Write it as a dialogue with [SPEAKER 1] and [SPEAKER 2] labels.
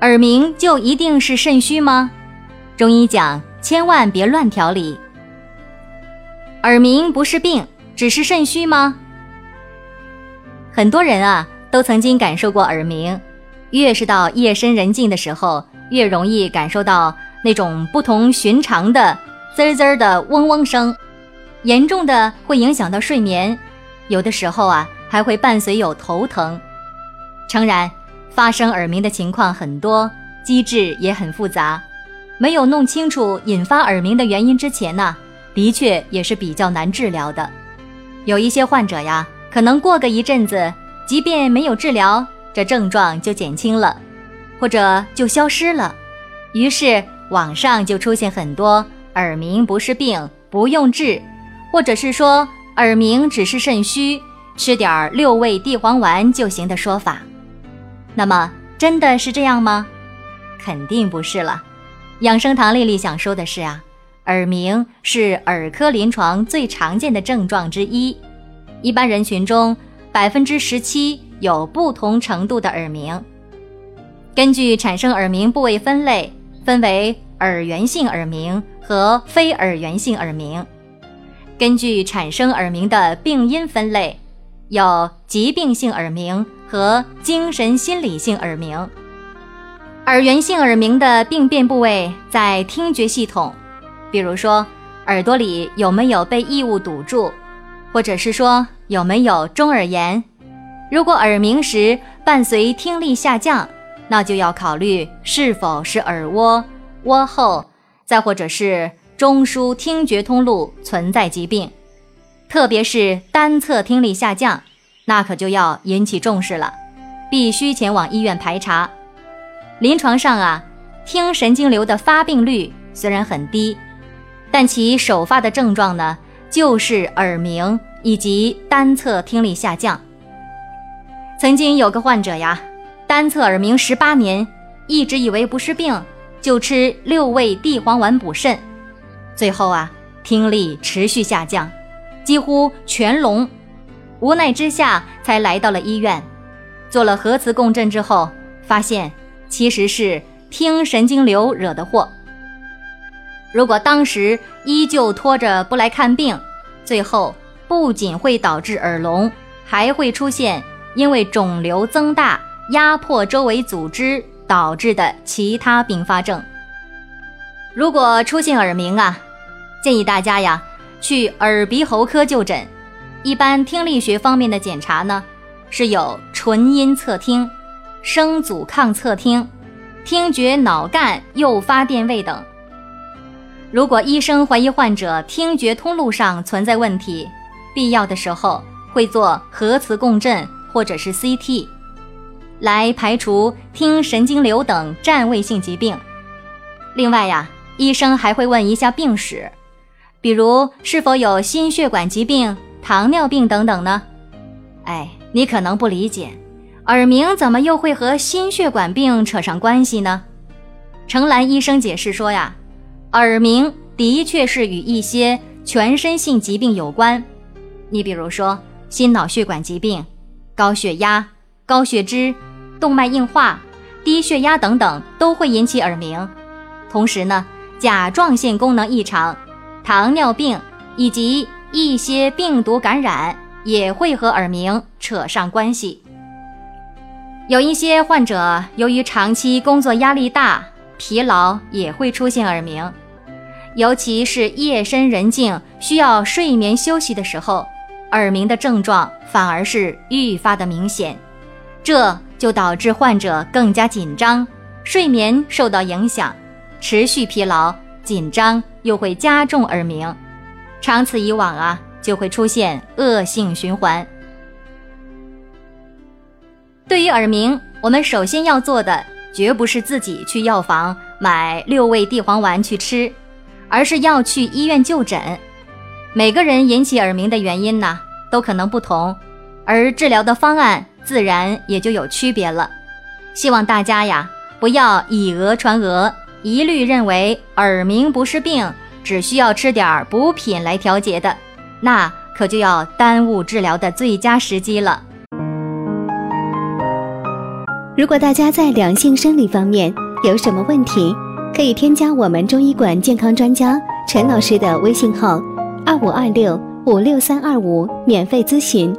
[SPEAKER 1] 耳鸣就一定是肾虚吗？中医讲，千万别乱调理。耳鸣不是病，只是肾虚吗？很多人啊，都曾经感受过耳鸣，越是到夜深人静的时候，越容易感受到那种不同寻常的滋滋的嗡嗡声，严重的会影响到睡眠，有的时候啊，还会伴随有头疼。诚然。发生耳鸣的情况很多，机制也很复杂，没有弄清楚引发耳鸣的原因之前呢，的确也是比较难治疗的。有一些患者呀，可能过个一阵子，即便没有治疗，这症状就减轻了，或者就消失了。于是网上就出现很多耳鸣不是病，不用治，或者是说耳鸣只是肾虚，吃点六味地黄丸就行的说法。那么真的是这样吗？肯定不是了。养生堂丽丽想说的是啊，耳鸣是耳科临床最常见的症状之一。一般人群中，百分之十七有不同程度的耳鸣。根据产生耳鸣部位分类，分为耳源性耳鸣和非耳源性耳鸣。根据产生耳鸣的病因分类，有疾病性耳鸣。和精神心理性耳鸣，耳源性耳鸣的病变部位在听觉系统，比如说耳朵里有没有被异物堵住，或者是说有没有中耳炎。如果耳鸣时伴随听力下降，那就要考虑是否是耳蜗、蜗后，再或者是中枢听觉通路存在疾病，特别是单侧听力下降。那可就要引起重视了，必须前往医院排查。临床上啊，听神经瘤的发病率虽然很低，但其首发的症状呢，就是耳鸣以及单侧听力下降。曾经有个患者呀，单侧耳鸣十八年，一直以为不是病，就吃六味地黄丸补肾，最后啊，听力持续下降，几乎全聋。无奈之下，才来到了医院，做了核磁共振之后，发现其实是听神经瘤惹的祸。如果当时依旧拖着不来看病，最后不仅会导致耳聋，还会出现因为肿瘤增大压迫周围组织导致的其他并发症。如果出现耳鸣啊，建议大家呀去耳鼻喉科就诊。一般听力学方面的检查呢，是有纯音测听、声阻抗测听、听觉脑干诱发电位等。如果医生怀疑患者听觉通路上存在问题，必要的时候会做核磁共振或者是 CT，来排除听神经瘤等占位性疾病。另外呀，医生还会问一下病史，比如是否有心血管疾病。糖尿病等等呢？哎，你可能不理解，耳鸣怎么又会和心血管病扯上关系呢？程兰医生解释说呀，耳鸣的确是与一些全身性疾病有关。你比如说心脑血管疾病、高血压、高血脂、动脉硬化、低血压等等都会引起耳鸣。同时呢，甲状腺功能异常、糖尿病以及一些病毒感染也会和耳鸣扯上关系。有一些患者由于长期工作压力大、疲劳，也会出现耳鸣，尤其是夜深人静需要睡眠休息的时候，耳鸣的症状反而是愈发的明显，这就导致患者更加紧张，睡眠受到影响，持续疲劳、紧张又会加重耳鸣。长此以往啊，就会出现恶性循环。对于耳鸣，我们首先要做的绝不是自己去药房买六味地黄丸去吃，而是要去医院就诊。每个人引起耳鸣的原因呢，都可能不同，而治疗的方案自然也就有区别了。希望大家呀，不要以讹传讹，一律认为耳鸣不是病，只需要吃点补品来调节的，那可就要耽误治疗的最佳时机了。
[SPEAKER 2] 如果大家在两性生理方面有什么问题，可以添加我们中医馆健康专家陈老师的微信号：二五二六五六三二五，免费咨询。